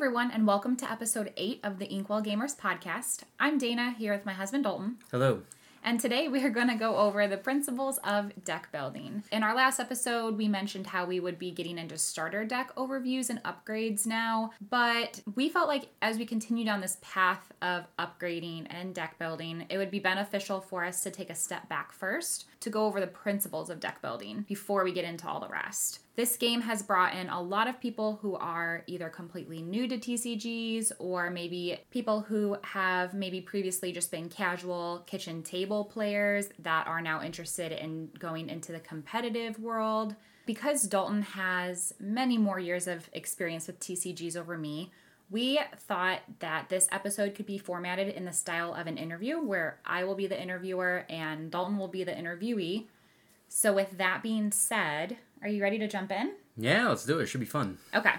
everyone, and welcome to episode 8 of the Inkwell Gamers podcast. I'm Dana here with my husband Dalton. Hello. And today we are going to go over the principles of deck building. In our last episode, we mentioned how we would be getting into starter deck overviews and upgrades now, but we felt like as we continue down this path of upgrading and deck building, it would be beneficial for us to take a step back first to go over the principles of deck building before we get into all the rest. This game has brought in a lot of people who are either completely new to TCGs or maybe people who have maybe previously just been casual kitchen table players that are now interested in going into the competitive world. Because Dalton has many more years of experience with TCGs over me, we thought that this episode could be formatted in the style of an interview where I will be the interviewer and Dalton will be the interviewee. So, with that being said, are you ready to jump in? Yeah, let's do it. It should be fun. Okay.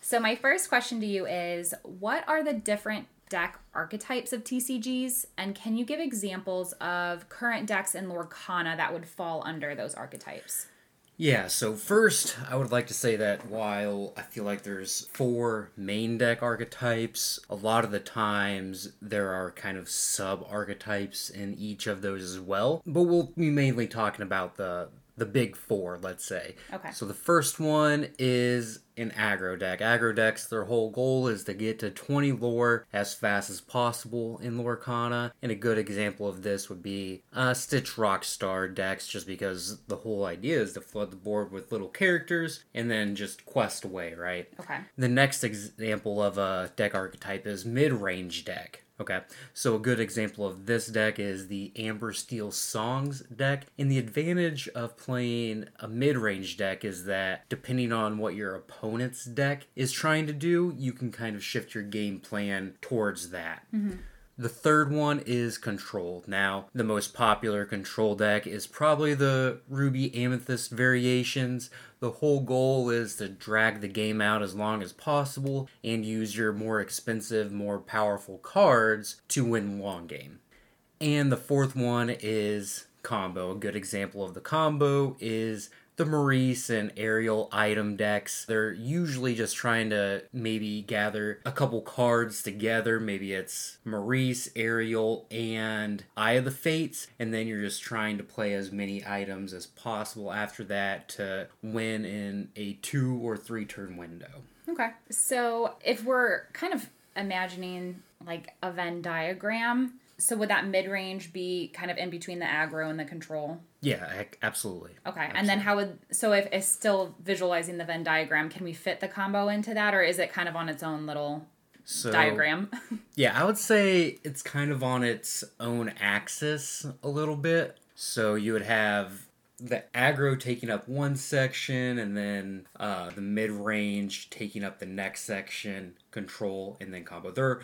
So, my first question to you is What are the different deck archetypes of TCGs? And can you give examples of current decks in Lorcana that would fall under those archetypes? Yeah, so first, I would like to say that while I feel like there's four main deck archetypes, a lot of the times there are kind of sub archetypes in each of those as well. But we'll be mainly talking about the the big four, let's say. Okay. So the first one is an aggro deck. Aggro decks, their whole goal is to get to 20 lore as fast as possible in Lorcana. And a good example of this would be uh, Stitch Rockstar decks, just because the whole idea is to flood the board with little characters and then just quest away, right? Okay. The next example of a deck archetype is mid range deck. Okay, so a good example of this deck is the Amber Steel Songs deck. And the advantage of playing a mid range deck is that depending on what your opponent's deck is trying to do, you can kind of shift your game plan towards that. Mm-hmm. The third one is Control. Now, the most popular Control deck is probably the Ruby Amethyst variations. The whole goal is to drag the game out as long as possible and use your more expensive, more powerful cards to win long game. And the fourth one is Combo. A good example of the combo is the Maurice and Ariel item decks. They're usually just trying to maybe gather a couple cards together. Maybe it's Maurice, Ariel, and Eye of the Fates, and then you're just trying to play as many items as possible after that to win in a two or three turn window. Okay. So, if we're kind of imagining like a Venn diagram, so would that mid range be kind of in between the aggro and the control? Yeah, absolutely. Okay. And then how would so if it's still visualizing the Venn diagram, can we fit the combo into that or is it kind of on its own little So, diagram? Yeah, I would say it's kind of on its own axis a little bit. So you would have the aggro taking up one section, and then uh, the mid range taking up the next section, control, and then combo. There,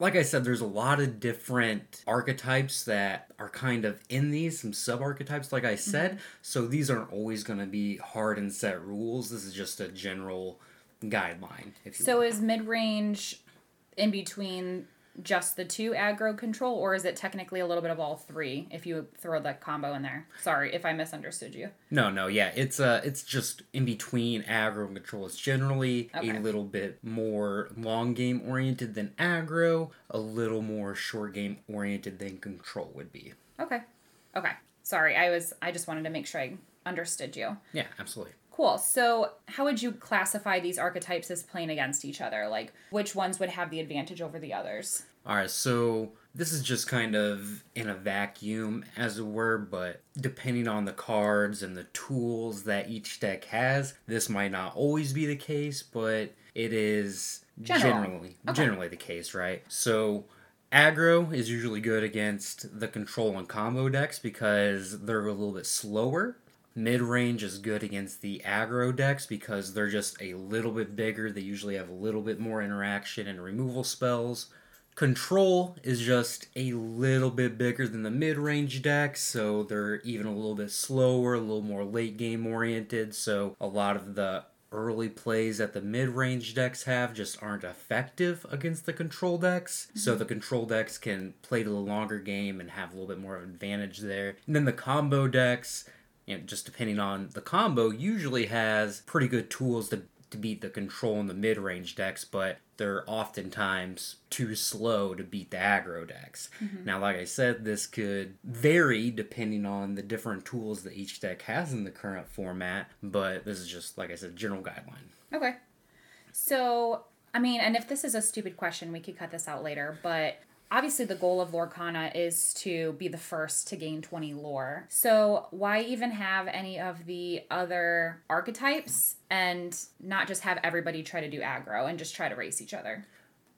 like I said, there's a lot of different archetypes that are kind of in these, some sub archetypes, like I said. Mm-hmm. So these aren't always going to be hard and set rules. This is just a general guideline, if you so will. is mid range in between just the two aggro control or is it technically a little bit of all three if you throw that combo in there? Sorry if I misunderstood you. No, no, yeah, it's uh, it's just in between aggro and control. It's generally Okay. a little bit more long game oriented than aggro, a little more short game oriented than control would be. Okay. Okay. Sorry, I was I just wanted to make sure I understood you. Yeah, absolutely. Cool. So, how would you classify these archetypes as playing against each other? Like, which ones would have the advantage over the others? All right, so this is just kind of in a vacuum, as it were, but depending on the cards and the tools that each deck has, this might not always be the case, but it is General. generally Okay. generally the case, right? So aggro is usually good against the control and combo decks because they're a little bit slower. Mid range is good against the aggro decks because they're just a little bit bigger. They usually have a little bit more interaction and removal spells. Control is just a little bit bigger than the mid range decks, so they're even a little bit slower, a little more late game oriented. So a lot of the early plays that the mid range decks have just aren't effective against the control decks. So mm-hmm. the control decks can play to the longer game and have a little bit more of an advantage there. And then the combo decks, just depending on the combo, usually has pretty good tools to to beat the control and the mid range decks, but they're oftentimes too slow to beat the aggro decks. Mm-hmm. Now, like I said, this could vary depending on the different tools that each deck has in the current format, but this is just, like I said, general guideline. Okay. So, I mean, and if this is a stupid question, we could cut this out later, but obviously the goal of Lorcana is to be the first to gain 20 lore. So why even have any of the other archetypes and not just have everybody try to do aggro and just try to race each other?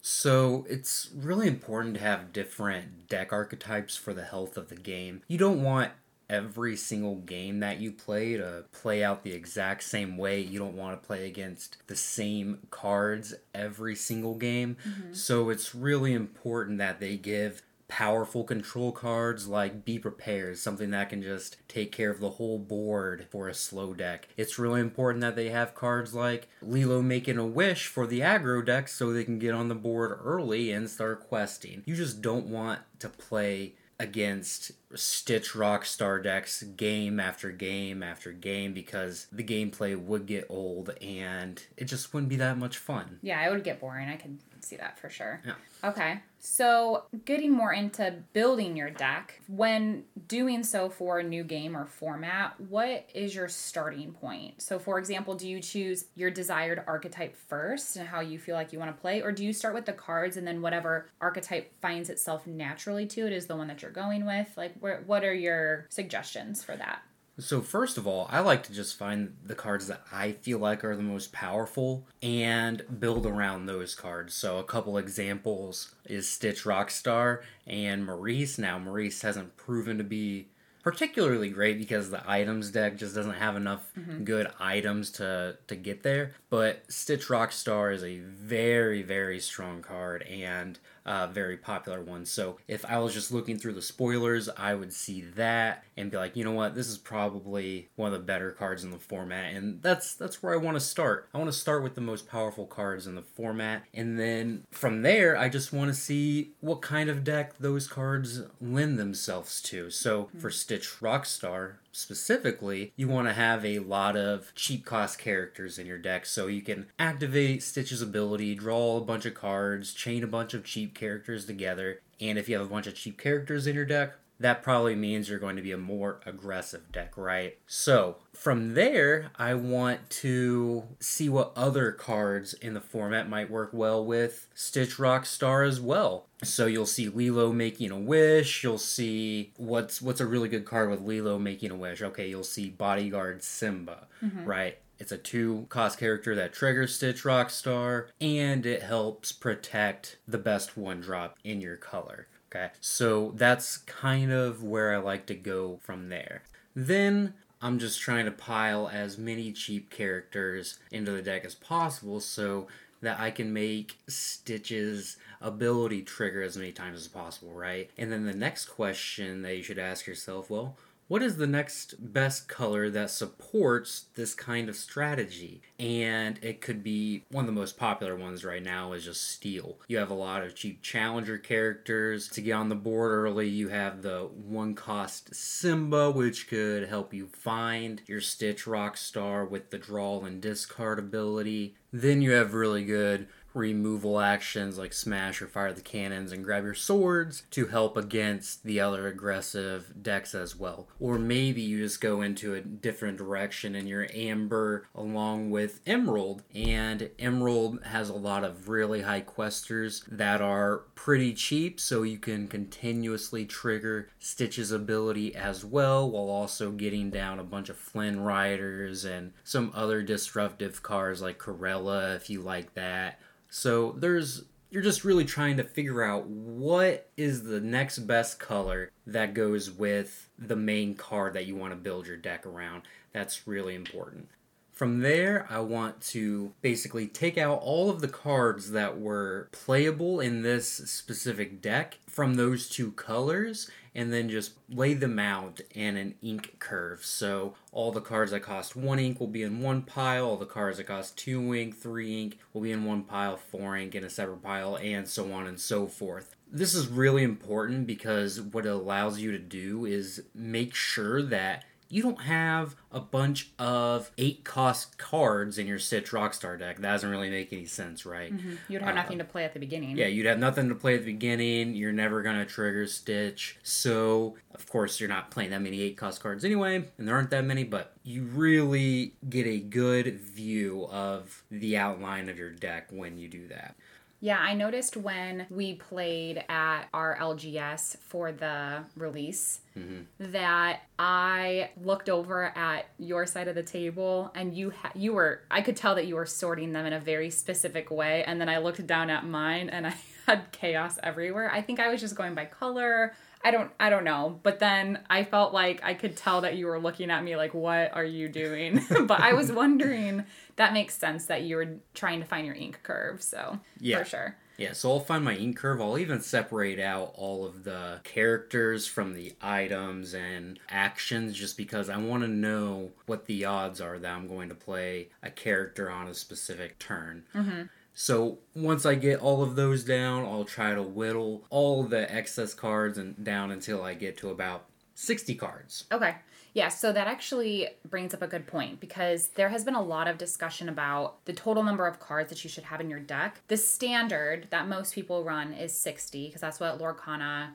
So it's really important to have different deck archetypes for the health of the game. You don't want every single game that you play to play out the exact same way. You don't want to play against the same cards every single game. Mm-hmm. So it's really important that they give powerful control cards like Be Prepared, something that can just take care of the whole board for a slow deck. It's really important that they have cards like Lilo Making a Wish for the aggro deck so they can get on the board early and start questing. You just don't want to play against Stitch Rockstar decks game after game after game because the gameplay would get old and it just wouldn't be that much fun. Yeah, it would get boring. I could see that for sure. Yeah. Okay. So, getting more into building your deck, when doing so for a new game or format, what is your starting point? So, for example, do you choose your desired archetype first and how you feel like you want to play, or do you start with the cards and then whatever archetype finds itself naturally to it is the one that you're going with? Like, where, what are your suggestions for that? So, first of all, I like to just find the cards that I feel like are the most powerful and build around those cards. So, a couple examples is Stitch Rockstar and Maurice. Now, Maurice hasn't proven to be particularly great because the items deck just doesn't have enough mm-hmm. good items to to get there. But Stitch Rockstar is a very very strong card and uh, very popular one. So if I was just looking through the spoilers, I would see that and be like, you know what, this is probably one of the better cards in the format, and that's that's where I want to start. I want to start with the most powerful cards in the format, and then from there, I just want to see what kind of deck those cards lend themselves to. So for Stitch Rockstar, specifically, you want to have a lot of cheap cost characters in your deck so you can activate Stitch's ability, draw a bunch of cards, chain a bunch of cheap characters together. And if you have a bunch of cheap characters in your deck, that probably means you're going to be a more aggressive deck, right? So, from there, I want to see what other cards in the format might work well with Stitch Rockstar as well. So you'll see Lilo making a wish, you'll see what's what's a really good card with Lilo making a wish. Okay, you'll see Bodyguard Simba, mm-hmm. right? It's a two cost character that triggers Stitch Rockstar and it helps protect the best one drop in your color. Okay, so that's kind of where I like to go from there. Then I'm just trying to pile as many cheap characters into the deck as possible so that I can make Stitch's ability trigger as many times as possible, right? And then the next question that you should ask yourself well, what is the next best color that supports this kind of strategy? And it could be one of the most popular ones right now is just steel. You have a lot of cheap challenger characters to get on the board early. You have the one cost Simba, which could help you find your Stitch Rockstar with the draw and discard ability. Then you have really good removal actions like smash or fire the cannons and grab your swords to help against the other aggressive decks as well. Or maybe you just go into a different direction and you're Amber along with Emerald, and Emerald has a lot of really high questers that are pretty cheap, so you can continuously trigger Stitch's ability as well while also getting down a bunch of Flynn Riders and some other disruptive cards like Cruella if you like that. So there's you're just really trying to figure out what is the next best color that goes with the main card that you want to build your deck around. That's really important. From there, I want to basically take out all of the cards that were playable in this specific deck from those two colors and then just lay them out in an ink curve. So all the cards that cost one ink will be in one pile, all the cards that cost two ink, three ink will be in one pile, four ink in a separate pile, and so on and so forth. This is really important because what it allows you to do is make sure that you don't have a bunch of eight cost cards in your Stitch Rockstar deck. That doesn't really make any sense, right? Mm-hmm. You'd have uh, nothing to play at the beginning. Yeah, you'd have nothing to play at the beginning. You're never going to trigger Stitch. So, of course, you're not playing that many eight cost cards anyway, and there aren't that many, but you really get a good view of the outline of your deck when you do that. Yeah, I noticed when we played at our LGS for the release mm-hmm. that I looked over at your side of the table and you ha- you were I could tell that you were sorting them in a very specific way and then I looked down at mine and I had chaos everywhere. I think I was just going by color. I don't I don't know. But then I felt like I could tell that you were looking at me like what are you doing? but I was wondering that makes sense that you were trying to find your ink curve. So yeah. for sure. Yeah, so I'll find my ink curve. I'll even separate out all of the characters from the items and actions just because I want to know what the odds are that I'm going to play a character on a specific turn. Mm-hmm. So once I get all of those down, I'll try to whittle all the excess cards and down until I get to about 60 cards. Okay. Yeah, so that actually brings up a good point because there has been a lot of discussion about the total number of cards that you should have in your deck. The standard that most people run is 60 because that's what Lord Lorcana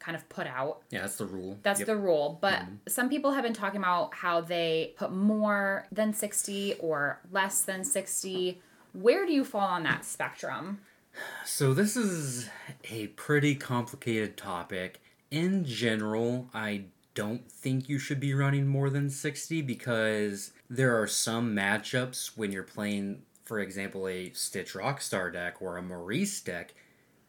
kind of put out. Yeah, that's the rule. That's yep. the rule. But mm-hmm. some people have been talking about how they put more than 60 or less than 60. Where do you fall on that spectrum? So, this is a pretty complicated topic. In general, I don't think you should be running more than 60 because there are some matchups when you're playing, for example, a Stitch Rockstar deck or a Maurice deck.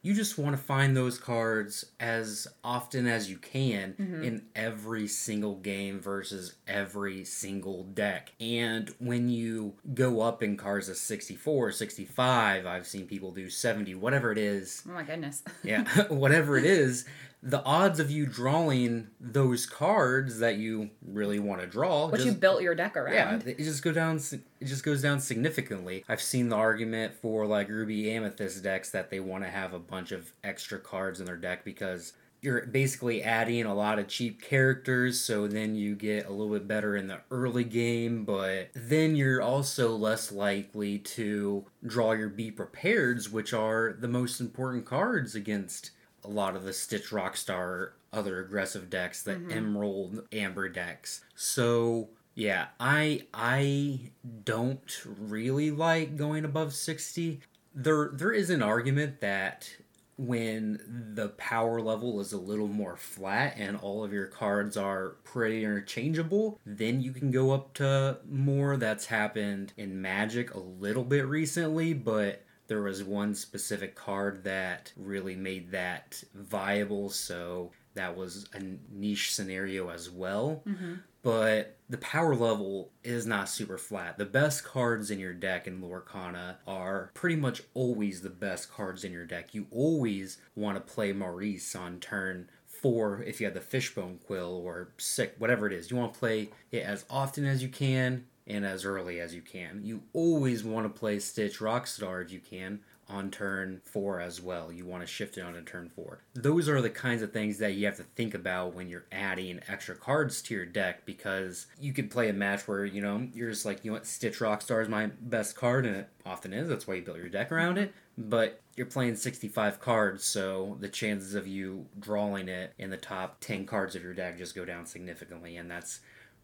You just want to find those cards as often as you can mm-hmm. in every single game versus every single deck. And when you go up in cards of 64, 65, I've seen people do 70, whatever it is. Oh my goodness. yeah, whatever it is, the odds of you drawing those cards that you really want to draw, what you built your deck around, yeah, it just go down. It just goes down significantly. I've seen the argument for like Ruby Amethyst decks that they want to have a bunch of extra cards in their deck because you're basically adding a lot of cheap characters, so then you get a little bit better in the early game, but then you're also less likely to draw your Be Prepareds, which are the most important cards against a lot of the Stitch Rockstar other aggressive decks, the mm-hmm. Emerald Amber decks. So yeah, I I don't really like going above 60. There there is an argument that when the power level is a little more flat and all of your cards are pretty interchangeable, then you can go up to more. That's happened in Magic a little bit recently, but there was one specific card that really made that viable, so that was a niche scenario as well. Mm-hmm. But the power level is not super flat. The best cards in your deck in Lorcana are pretty much always the best cards in your deck. You always want to play Maurice on turn four if you have the Fishbone Quill or sick, whatever it is. You want to play it as often as you can and as early as you can. You always want to play Stitch Rockstar if you can on turn four as well. You want to shift it on to turn four. Those are the kinds of things that you have to think about when you're adding extra cards to your deck because you could play a match where, you know, you're just like, you know what, Stitch Rockstar is my best card, and it often is. That's why you built your deck around it. But you're playing 65 cards, so the chances of you drawing it in the top 10 cards of your deck just go down significantly, and that's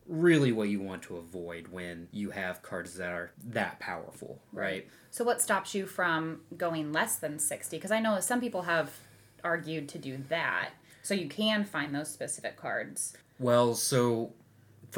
really what you want to avoid when you have cards that are that powerful, right? So, what stops you from going less than 60? Because I know some people have argued to do that. So, you can find those specific cards. Well, so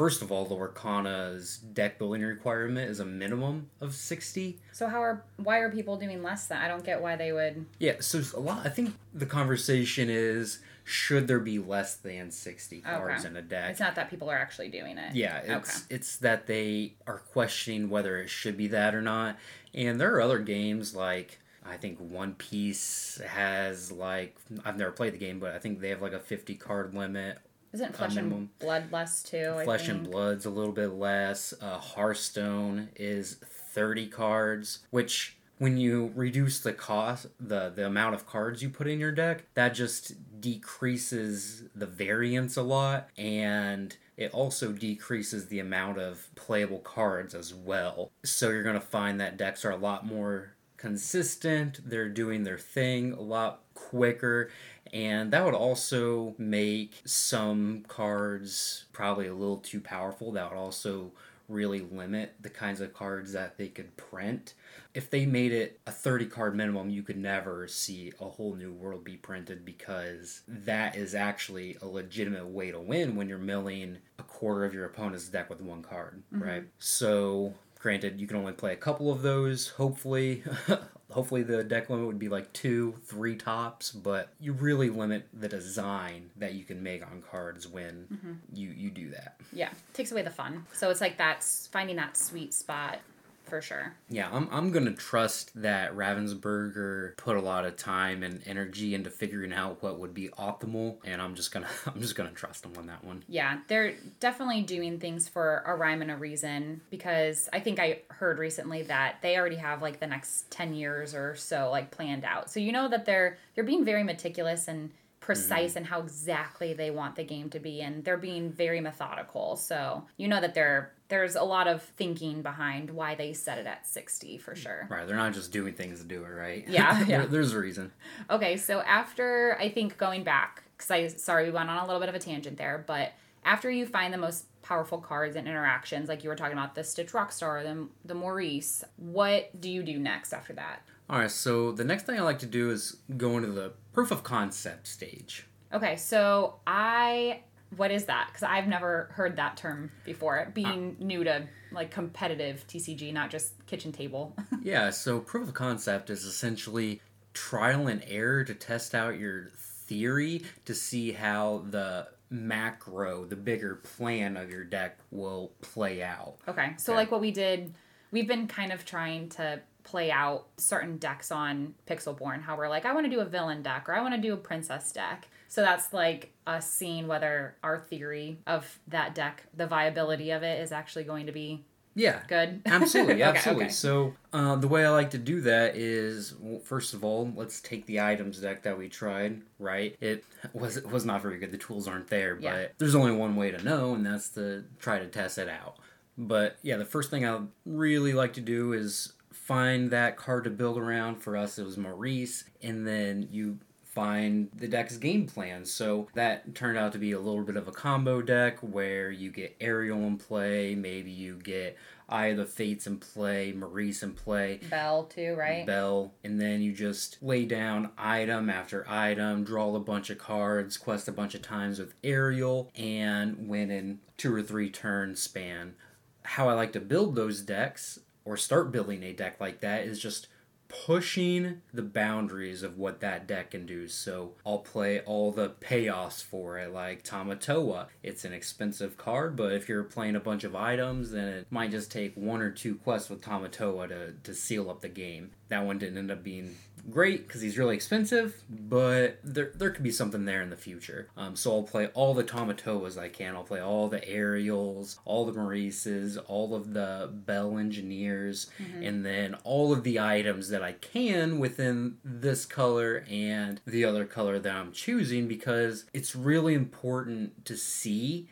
first of all, the Lorcana's deck building requirement is a minimum of 60. So, how are why are people doing less than? I don't get why they would. Yeah, so a lot, I think the conversation is should there be less than 60 cards okay. in a deck? It's not that people are actually doing it. Yeah, it's okay. it's that they are questioning whether it should be that or not. And there are other games like I think One Piece has like I've never played the game, but I think they have like a 50 card limit. Isn't Flesh and Blood less too? Flesh and Blood's a little bit less. Uh, Hearthstone is 30 cards, which when you reduce the cost the the amount of cards you put in your deck that just decreases the variance a lot and it also decreases the amount of playable cards as well. So you're going to find that decks are a lot more consistent, they're doing their thing a lot quicker, and that would also make some cards probably a little too powerful. That would also really limit the kinds of cards that they could print. If they made it a 30 card minimum, you could never see a whole new world be printed because that is actually a legitimate way to win when you're milling a quarter of your opponent's deck with one card, mm-hmm. right? So, granted, you can only play a couple of those, hopefully. hopefully the deck limit would be like two, three tops, but you really limit the design that you can make on cards when mm-hmm. you you do that. Yeah, takes away the fun. So it's like that's finding that sweet spot for sure. Yeah, I'm, I'm gonna trust that Ravensburger put a lot of time and energy into figuring out what would be optimal, and I'm just gonna I'm just gonna trust them on that one. Yeah, they're definitely doing things for a rhyme and a reason because I think I heard recently that they already have like the next ten years or so like planned out. So you know that they're they're being very meticulous and precise mm-hmm. in how exactly they want the game to be and they're being very methodical. So you know that they're there's a lot of thinking behind why they set it at 60 for sure. right they're not just doing things to do it right? Yeah, yeah. there's a reason. Okay so after i think going back because i sorry we went on a little bit of a tangent there but after you find the most powerful cards and interactions like you were talking about the stitch rockstar the, the maurice what do you do next after that all right, so the next thing I like to do is go into the proof of concept stage. Okay, so I what is that? Because I've never heard that term before. Being uh, new to like competitive TCG, not just kitchen table. yeah, so proof of concept is essentially trial and error to test out your theory to see how the macro, the bigger plan of your deck will play out. Okay, so okay. like what we did, we've been kind of trying to play out certain decks on Pixelborn. How we're like, I want to do a villain deck or I want to do a princess deck. So that's like us seeing whether our theory of that deck, the viability of it, is actually going to be yeah good absolutely absolutely okay, okay. so uh, the way i like to do that is well, first of all let's take the items deck that we tried right it was it was not very good the tools aren't there yeah. but there's only one way to know and that's to try to test it out but yeah the first thing i really like to do is find that card to build around. For us, it was Maurice, and then you find the deck's game plan. So that turned out to be a little bit of a combo deck where you get Ariel in play, maybe you get Eye of the Fates in play, Maurice in play, Belle too, right? Belle. and then you just lay down item after item, draw a bunch of cards, quest a bunch of times with Ariel, and win in two or three turn span. How I like to build those decks or start building a deck like that is just pushing the boundaries of what that deck can do. So I'll play all the payoffs for it, like Tamatoa. It's an expensive card, but if you're playing a bunch of items, then it might just take one or two quests with Tamatoa to, to seal up the game. That one didn't end up being great because he's really expensive, but there, there could be something there in the future. Um, so I'll play all the Tamatoas I can. I'll play all the Ariels, all the Maurices, all of the Belle Engineers, mm-hmm. and then all of the items that I can within this color and the other color that I'm choosing because it's really important to see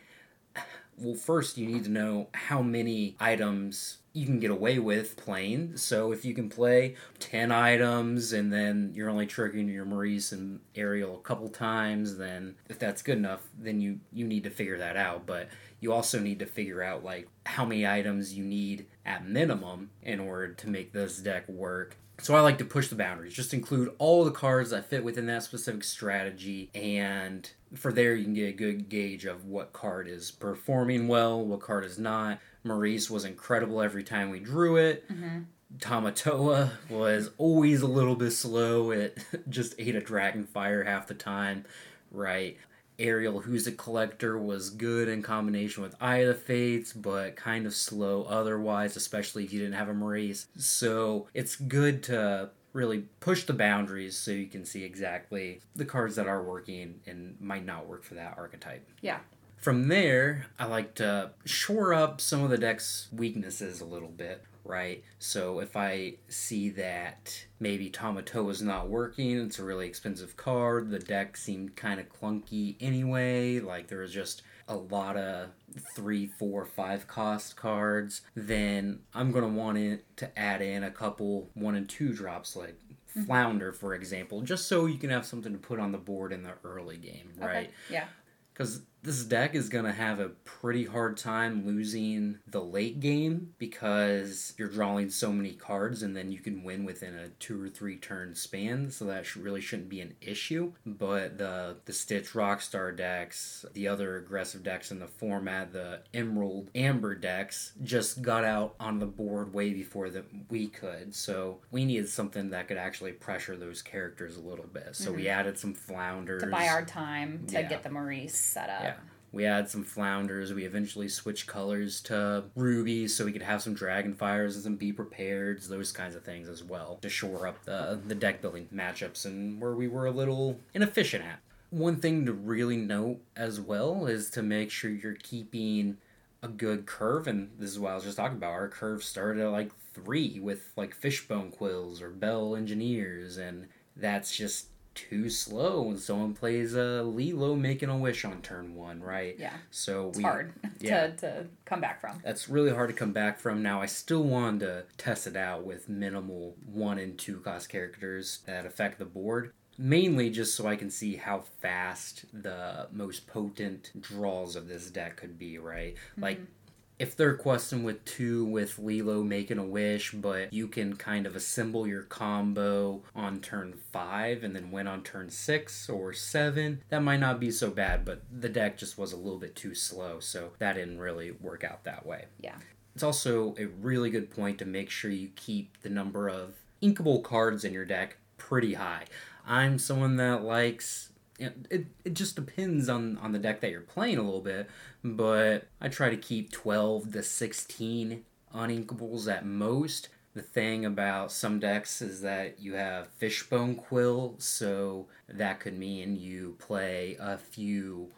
well, first you need to know how many items you can get away with playing. So if you can play 10 items and then you're only triggering your Maurice and Ariel a couple times, then if that's good enough, then you you need to figure that out. But you also need to figure out like how many items you need at minimum in order to make this deck work so I like to push the boundaries, just include all the cards that fit within that specific strategy, and for there you can get a good gauge of what card is performing well, what card is not. Maurice was incredible every time we drew it. Mm-hmm. Tamatoa was always a little bit slow. It just ate a dragon fire half the time, right? Ariel, who's a collector, was good in combination with Eye of the Fates, but kind of slow otherwise, especially if you didn't have a Maurice. So it's good to really push the boundaries so you can see exactly the cards that are working and might not work for that archetype. Yeah. From there, I like to shore up some of the deck's weaknesses a little bit right? So if I see that maybe Tamatoa is not working, it's a really expensive card, the deck seemed kind of clunky anyway, like there was just a lot of three, four, five cost cards, then I'm gonna want it to add in a couple one and two drops like mm-hmm. Flounder, for example, just so you can have something to put on the board in the early game, right? Okay. Yeah. Because this deck is going to have a pretty hard time losing the late game because you're drawing so many cards and then you can win within a two or three turn span. So that really shouldn't be an issue. But the, the Stitch Rockstar decks, the other aggressive decks in the format, the Emerald Amber decks, just got out on the board way before that we could. So we needed something that could actually pressure those characters a little bit. So we mm-hmm. added some flounders. To buy our time to Yeah. get the Maurice set up. Yeah. We had some flounders. We eventually switched colors to rubies so we could have some dragonfires and some be prepared, those kinds of things as well to shore up the, the deck building matchups and where we were a little inefficient at. One thing to really note as well is to make sure you're keeping a good curve, and this is what I was just talking about. Our curve started at like three with like fishbone quills or belle engineers, and that's just too slow when someone plays a Lilo making a wish on turn one, right? Yeah. So It's we hard yeah. to, to come back from. that's really hard to come back from. Now, I still wanted to test it out with minimal one and two cost characters that affect the board. Mainly just so I can see how fast the most potent draws of this deck could be, right? Like, mm-hmm. If they're questing with two with Lilo making a wish, but you can kind of assemble your combo on turn five and then win on turn six or seven, that might not be so bad, but the deck just was a little bit too slow, so that didn't really work out that way. Yeah. It's also a really good point to make sure you keep the number of inkable cards in your deck pretty high. I'm someone that likes it, it, just depends on, on the deck that you're playing a little bit, but I try to keep 12 to 16 uninkables at most. The thing about some decks is that you have Fishbone Quill, so that could mean you play a few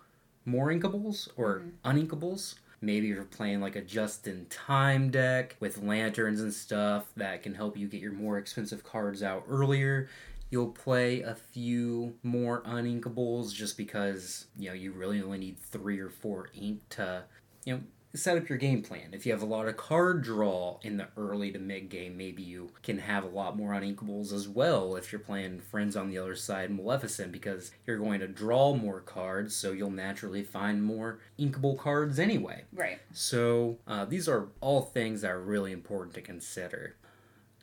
more inkables or mm-hmm. uninkables. Maybe you're playing like a just in time deck with lanterns and stuff that can help you get your more expensive cards out earlier. You'll play a few more uninkables just because, you know, you really only need three or four ink to, you know, set up your game plan. If you have a lot of card draw in the early to mid game, maybe you can have a lot more uninkables as well if you're playing Friends on the Other Side Maleficent because you're going to draw more cards, so you'll naturally find more inkable cards anyway. Right. So uh, these are all things that are really important to consider.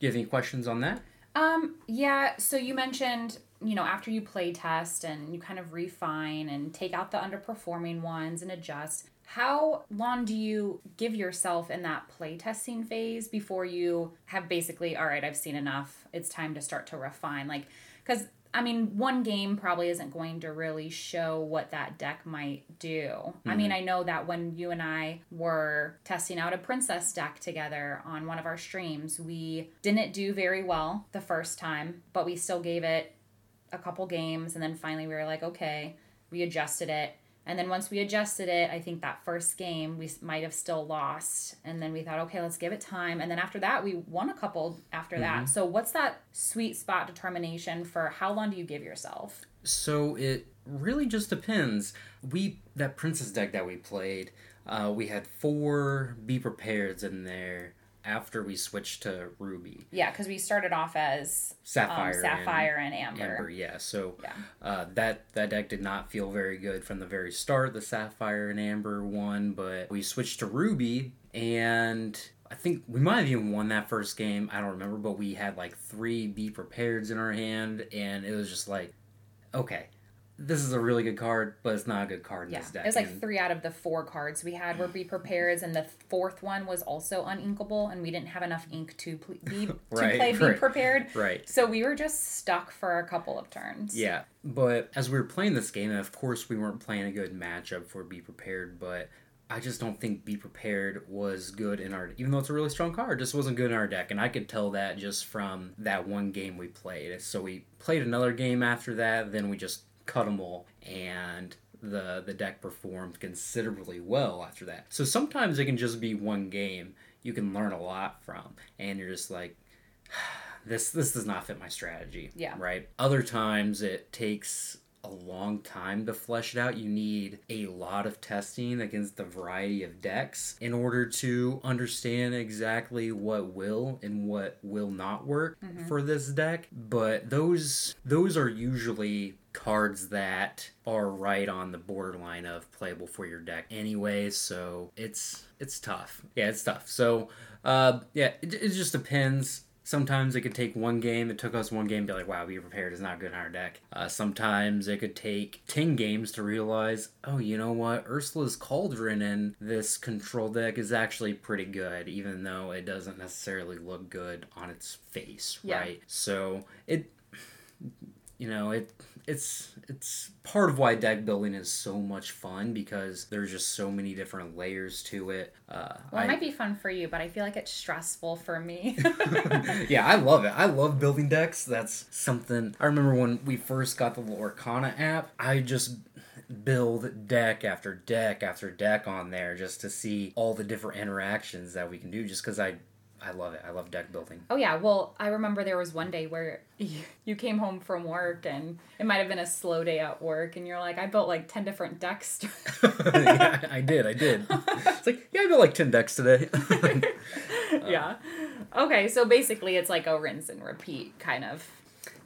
Do you have any questions on that? Um, yeah, so you mentioned, you know, after you play test and you kind of refine and take out the underperforming ones and adjust, how long do you give yourself in that play testing phase before you have basically, all right, I've seen enough. It's time to start to refine? Like, because I mean, one game probably isn't going to really show what that deck might do. I mean, mm-hmm. I know that when you and I were testing out a princess deck together on one of our streams, we didn't do very well the first time, but we still gave it a couple games and then finally we were like, okay, we adjusted it. And then once we adjusted it, I think that first game we might have still lost. And then we thought, okay, let's give it time. And then after that, we won a couple after that. So what's that sweet spot determination for how long do you give yourself? So it really just depends. We that princess deck that we played, uh, we had four be prepareds in there after we switched to ruby, Yeah, because we started off as sapphire, um, sapphire and, amber. and amber. Yeah, so Yeah. uh, that that deck did not feel very good from the very start. The sapphire and amber one, but we switched to ruby and. I think we might have even won that first game. I don't remember, but we had like three be prepareds in our hand, and it was just like, okay, this is a really good card, but it's not a good card in Yeah, this deck. it was like And- three out of the four cards we had were be prepared, and the fourth one was also uninkable, and we didn't have enough ink to ple- be to Right, play be right. prepared. right. So we were just stuck for a couple of turns. Yeah, but as we were playing this game, and of course we weren't playing a good matchup for Be Prepared, but I just don't think Be Prepared was good in our even though it's a really strong card, it just wasn't good in our deck. And I could tell that just from that one game we played. So we played another game after that, then we just cut them all and the the deck performed considerably well after that. So sometimes it can just be one game you can learn a lot from and you're just like this this does not fit my strategy. Yeah. Right. Other times it takes a long time to flesh it out. You need a lot of testing against the variety of decks in order to understand exactly what will and what will not work mm-hmm. for this deck. But those those are usually cards that are right on the borderline of playable for your deck anyway so it's it's tough. Yeah it's tough. So uh yeah it, it just depends. Sometimes it could take one game. It took us one game to be like wow be prepared is not good in our deck. Uh, sometimes it could take 10 games to realize oh you know what? Ursula's cauldron and this control deck is actually pretty good even though it doesn't necessarily look good on its face Yeah. right? So it you know it it's it's part of why deck building is so much fun because there's just so many different layers to it uh Well, it I- might be fun for you, but I feel like it's stressful for me. yeah, I love it. I love building decks. That's something I remember when we first got the Lorcana app. I just build deck after deck after deck on there just to see all the different interactions that we can do. Just because I, I love it. I love deck building. Oh yeah, well, I remember there was one day where you, came home from work and it might have been a slow day at work and you're like, I built like 10 different decks. yeah, I did. I did. It's like yeah, I built like ten decks today. yeah. Okay, so basically it's like a rinse and repeat kind of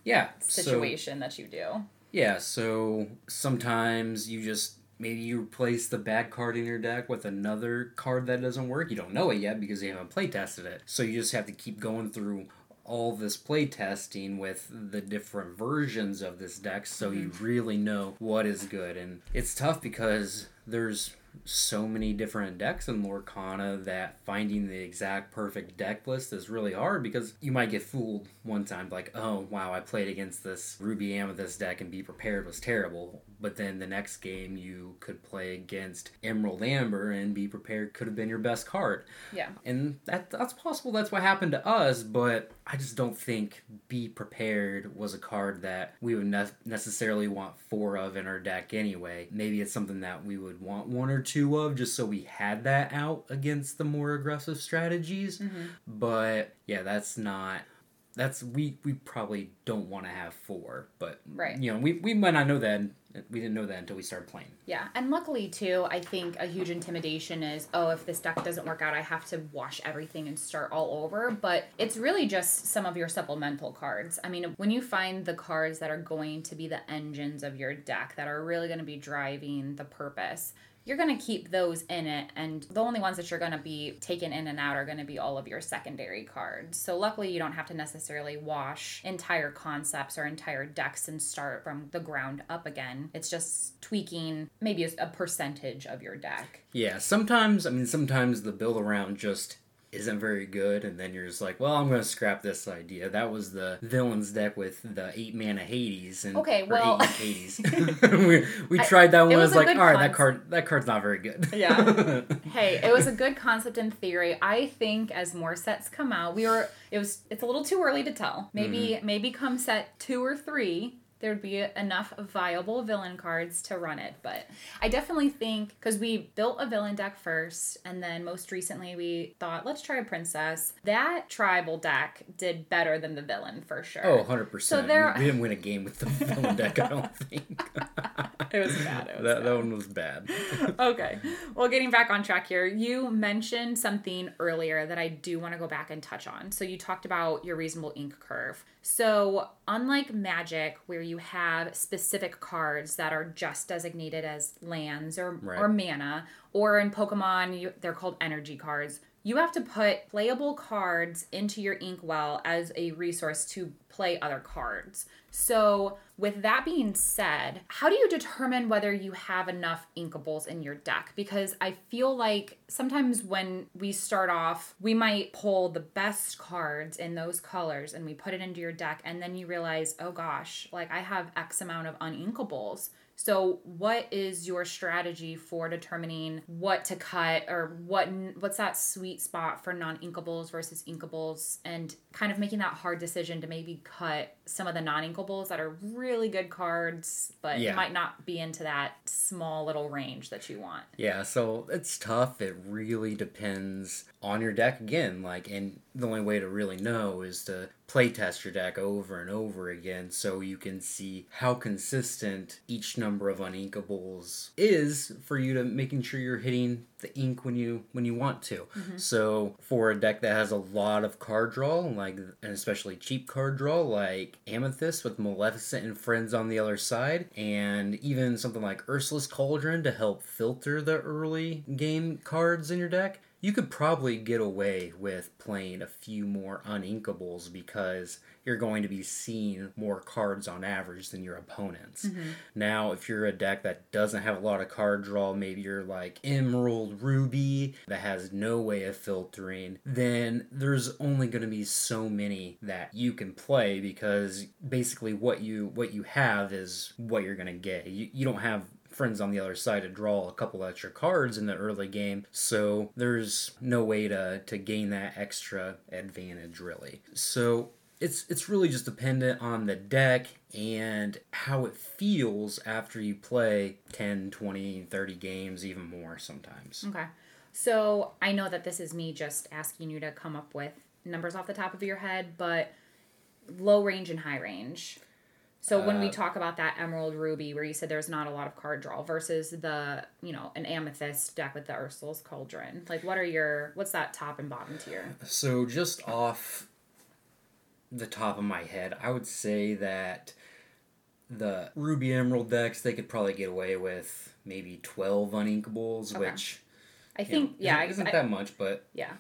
yeah. so- situation that you do. Yeah, so sometimes you just maybe you replace the bad card in your deck with another card that doesn't work. You don't know it yet because you haven't play tested it. So you just have to keep going through all this play testing with the different versions of this deck so you mm-hmm. really know what is good. And it's tough because there's so many different decks in Lorcana that finding the exact perfect deck list is really hard because you might get fooled one time like, oh wow, I played against this Ruby Amethyst deck and Be Prepared was terrible. But then the next game you could play against Emerald Amber and Be Prepared could have been your best card. Yeah. And that that's possible that's what happened to us, but I just don't think Be Prepared was a card that we would ne- necessarily want four of in our deck anyway. Maybe it's something that we would want one or two of just so we had that out against the more aggressive strategies. Mm-hmm. But yeah, that's not that's we we probably don't want to have four, but Right. you know, we we might not know that we didn't know that until we started playing. Yeah, and luckily too, I think a huge intimidation is, oh, if this deck doesn't work out, I have to wash everything and start all over. But it's really just some of your supplemental cards. I mean, when you find the cards that are going to be the engines of your deck, that are really going to be driving the purpose, you're going to keep those in it and the only ones that you're going to be taken in and out are going to be all of your secondary cards. So luckily you don't have to necessarily wash entire concepts or entire decks and start from the ground up again. It's just tweaking maybe a, a percentage of your deck. Yeah, sometimes I mean sometimes the build around just isn't very good, and then you're just like, well, I'm gonna scrap this idea. That was the villains deck with the eight mana Hades and Okay, well- eight Hades. we we I- tried that one. it I was was like, all right, that card that card's not very good. Yeah. hey it was a good concept in theory i think as more sets come out we were it was it's a little too early to tell maybe mm-hmm. maybe come set two or three there'd be enough viable villain cards to run it but i definitely think because we built a villain deck first and then most recently we thought let's try a princess that tribal deck did better than the villain for sure Oh, 100%. So there- we, didn't win a game with the villain deck, I don't think. It was bad, it was that, bad. that one was bad. okay. Well, getting back on track here, you mentioned something earlier that I do want to go back and touch on. So, you talked about your reasonable ink curve. So, unlike Magic, where you have specific cards that are just designated as lands or, Right. or mana, or in Pokemon, you, they're called energy cards. You have to put playable cards into your inkwell as a resource to play other cards. So, with that being said, how do you determine whether you have enough inkables in your deck? Because I feel like sometimes when we start off, we might pull the best cards in those colors and we put it into your deck, and then you realize, oh gosh, like I have X amount of uninkables. So, what is your strategy for determining what to cut or what what's that sweet spot for non-inkables versus inkables and kind of making that hard decision to maybe cut some of the non-inkables that are really good cards, but you Yeah. might not be into that small little range that you want. Yeah, so it's tough. It really depends on your deck again. Like, and the only way to really know is to play test your deck over and over again so you can see how consistent each number of uninkables is for you to making sure you're hitting the ink when you when you want to. Mm-hmm. So for a deck that has a lot of card draw, like and especially cheap card draw, like Amethyst with Maleficent and Friends on the other side, and even something like Ursula's Cauldron to help filter the early game cards in your deck. You could probably get away with playing a few more uninkables because you're going to be seeing more cards on average than your opponents. Mm-hmm. Now, if you're a deck that doesn't have a lot of card draw, maybe you're like Emerald Ruby that has no way of filtering, then there's only going to be so many that you can play because basically what you what you have is what you're going to get. You, you don't have friends on the other side to draw a couple extra cards in the early game so there's no way to to gain that extra advantage really so it's it's really just dependent on the deck and how it feels after you play 10 20 30 games even more sometimes Okay. So I know that this is me just asking you to come up with numbers off the top of your head, but low range and high range. So when we Uh, talk about that emerald ruby where you said there's not a lot of card draw versus the, you know, an amethyst deck with the Ursula's cauldron. Like what are your what's that top and bottom tier? So just off the top of my head, I would say that the Ruby Emerald decks they could probably get away with maybe twelve uninkables, Okay. which I you know, think yeah, isn't, isn't I- that much, but yeah.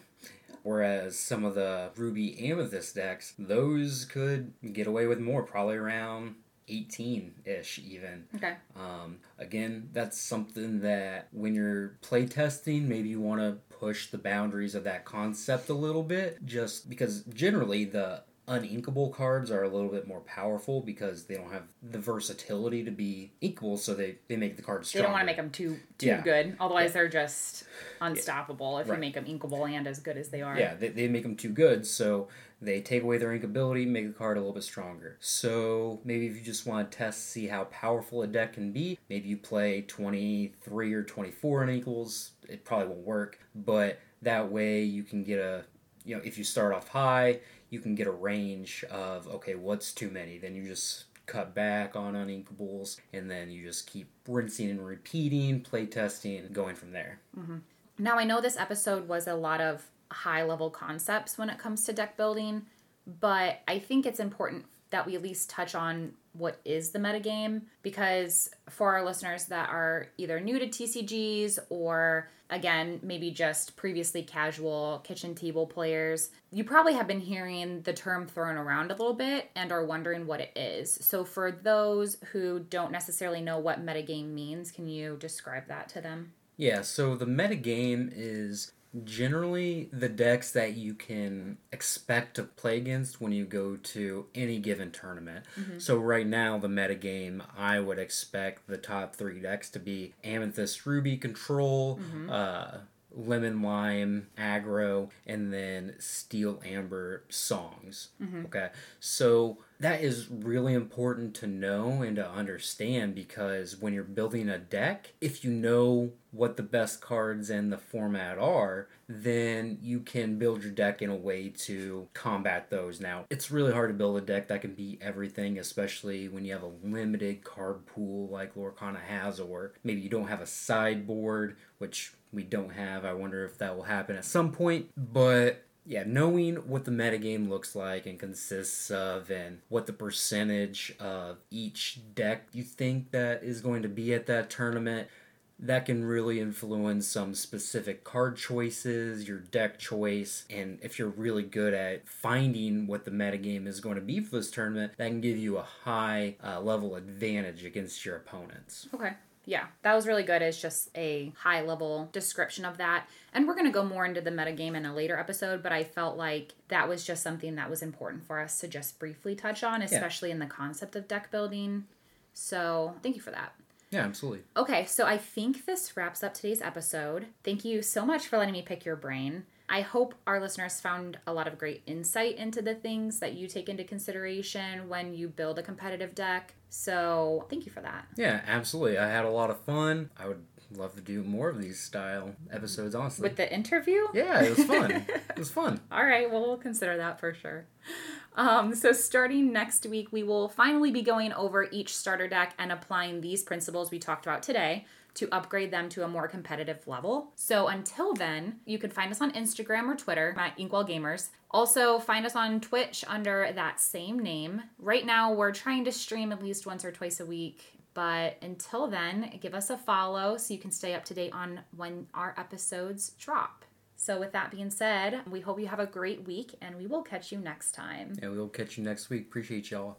Whereas some of the Ruby Amethyst decks, those could get away with more, probably around eighteen ish even. Okay. Um, again, that's something that when you're playtesting, maybe you want to push the boundaries of that concept a little bit, just because generally the uninkable cards are a little bit more powerful because they don't have the versatility to be equal, so they, they make the cards They don't want to make them too too Yeah. good. Otherwise Yeah. they're just unstoppable if you make them inkable and as good as they are. Yeah, they, they make them too good, so they take away their inkability, make the card a little bit stronger. So maybe if you just want to test, see how powerful a deck can be, maybe you play 23 or 24 uninkables. It probably won't work, but that way you can get a, you know, if you start off high, you can get a range of, okay, what's too many? Then you just cut back on uninkables, and then you just keep rinsing and repeating, play testing, going from there. Mm-hmm. Now, I know this episode was a lot of high level concepts when it comes to deck building, but I think it's important that we at least touch on what is the metagame because for our listeners that are either new to TCGs or again, maybe just previously casual kitchen table players, you probably have been hearing the term thrown around a little bit and are wondering what it is. So, for those who don't necessarily know what metagame means, can you describe that to them? Yeah, so the metagame is generally the decks that you can expect to play against when you go to any given tournament. So right now the metagame I would expect the top 3 decks to be Amethyst Ruby Control, uh Lemon Lime Aggro, and then Steel Amber Songs. Mm-hmm. Okay. So that is really important to know and to understand because when you're building a deck, if you know what the best cards in the format are, then you can build your deck in a way to combat those. Now, it's really hard to build a deck that can beat everything, especially when you have a limited card pool like Lorcana has, or maybe you don't have a sideboard, which we don't have. I wonder if that will happen at some point, but yeah, knowing what the metagame looks like and consists of, and what the percentage of each deck you think that is going to be at that tournament, that can really influence some specific card choices, your deck choice, and if you're really good at finding what the metagame is going to be for this tournament, that can give you a high uh, level advantage against your opponents. Okay. Yeah, that was really good. It's just a high level description of that. And we're going to go more into the metagame in a later episode, but I felt like that was just something that was important for us to just briefly touch on, especially in the concept of deck building. So thank you for that. Yeah, absolutely. Okay, so I think this wraps up today's episode. Thank you so much for letting me pick your brain. I hope our listeners found a lot of great insight into the things that you take into consideration when you build a competitive deck. So, thank you for that. Yeah, absolutely. I had a lot of fun. I would love to do more of these style episodes, honestly. With the interview? yeah, it was fun. it was fun. All right, well, we'll consider that for sure. Um, so, starting next week, we will finally be going over each starter deck and applying these principles we talked about today to upgrade them to a more competitive level. So, until then, you can find us on Instagram or Twitter at Inkwell Gamers. Also, find us on Twitch under that same name. Right now, we're trying to stream at least once or twice a week. But until then, give us a follow so you can stay up to date on when our episodes drop. So, with that being said, we hope you have a great week and we will catch you next time. And we'll catch you next week. Appreciate y'all.